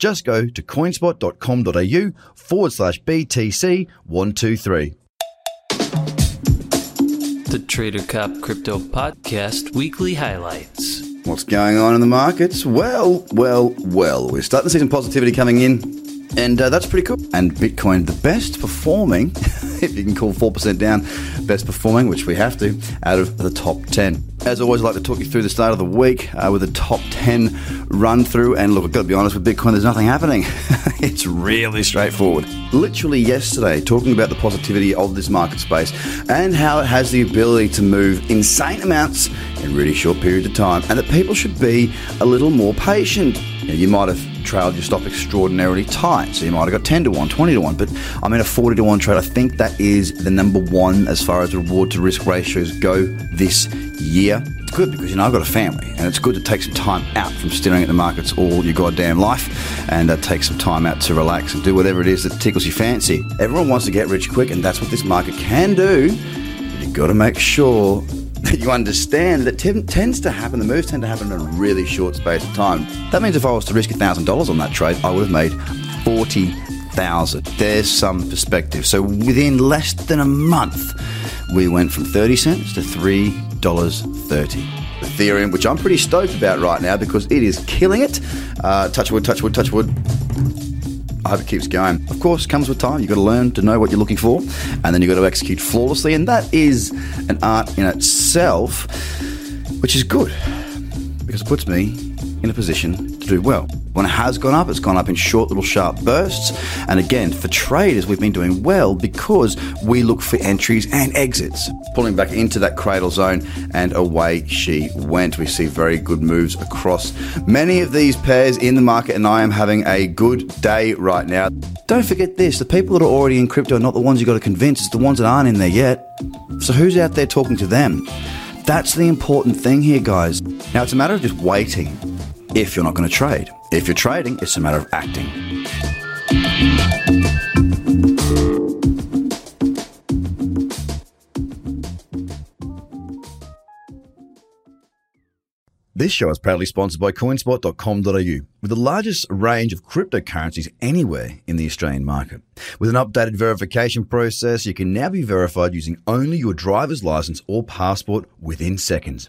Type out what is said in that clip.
Just go to coinspot.com.au forward slash BTC123. The Trader Cobb Crypto Podcast Weekly Highlights. What's going on in the markets? Well, well, well. We're starting to see some positivity coming in. And uh, that's pretty cool. And Bitcoin, the best performing, if you can call 4% down, best performing, which we have to, out of the top 10. As always, I'd like to talk you through the start of the week uh, with a top 10 run through. And look, I've got to be honest with Bitcoin, there's nothing happening. it's really straightforward. Literally yesterday, talking about the positivity of this market space and how it has the ability to move insane amounts in really short periods of time, and that people should be a little more patient. You, know, you might have trailed your stop extraordinarily tight. So you might have got 10 to 1, 20 to 1, but I'm in a 40 to 1 trade. I think that is the number one as far as reward to risk ratios go this year. It's good because, you know, I've got a family and it's good to take some time out from staring at the markets all your goddamn life and uh, take some time out to relax and do whatever it is that tickles your fancy. Everyone wants to get rich quick and that's what this market can do. But you've got to make sure that you understand that t- tends to happen, the moves tend to happen in a really short space of time. That means if I was to risk $1,000 on that trade, I would have made 40,000. There's some perspective. So within less than a month, we went from 30 cents to $3.30. Ethereum, which I'm pretty stoked about right now because it is killing it. Uh, touch wood, touch wood, touch wood. I hope it keeps going. Of course, comes with time. You've got to learn to know what you're looking for, and then you've got to execute flawlessly. And that is an art in itself, which is good because it puts me in a position to do well. When it has gone up, it's gone up in short little sharp bursts. And again, for traders, we've been doing well because we look for entries and exits. Pulling back into that cradle zone, and away she went. We see very good moves across many of these pairs in the market, and I am having a good day right now. Don't forget this the people that are already in crypto are not the ones you've got to convince, it's the ones that aren't in there yet. So who's out there talking to them? That's the important thing here, guys. Now, it's a matter of just waiting if you're not going to trade. If you're trading, it's a matter of acting. This show is proudly sponsored by coinspot.com.au, with the largest range of cryptocurrencies anywhere in the Australian market. With an updated verification process, you can now be verified using only your driver's license or passport within seconds.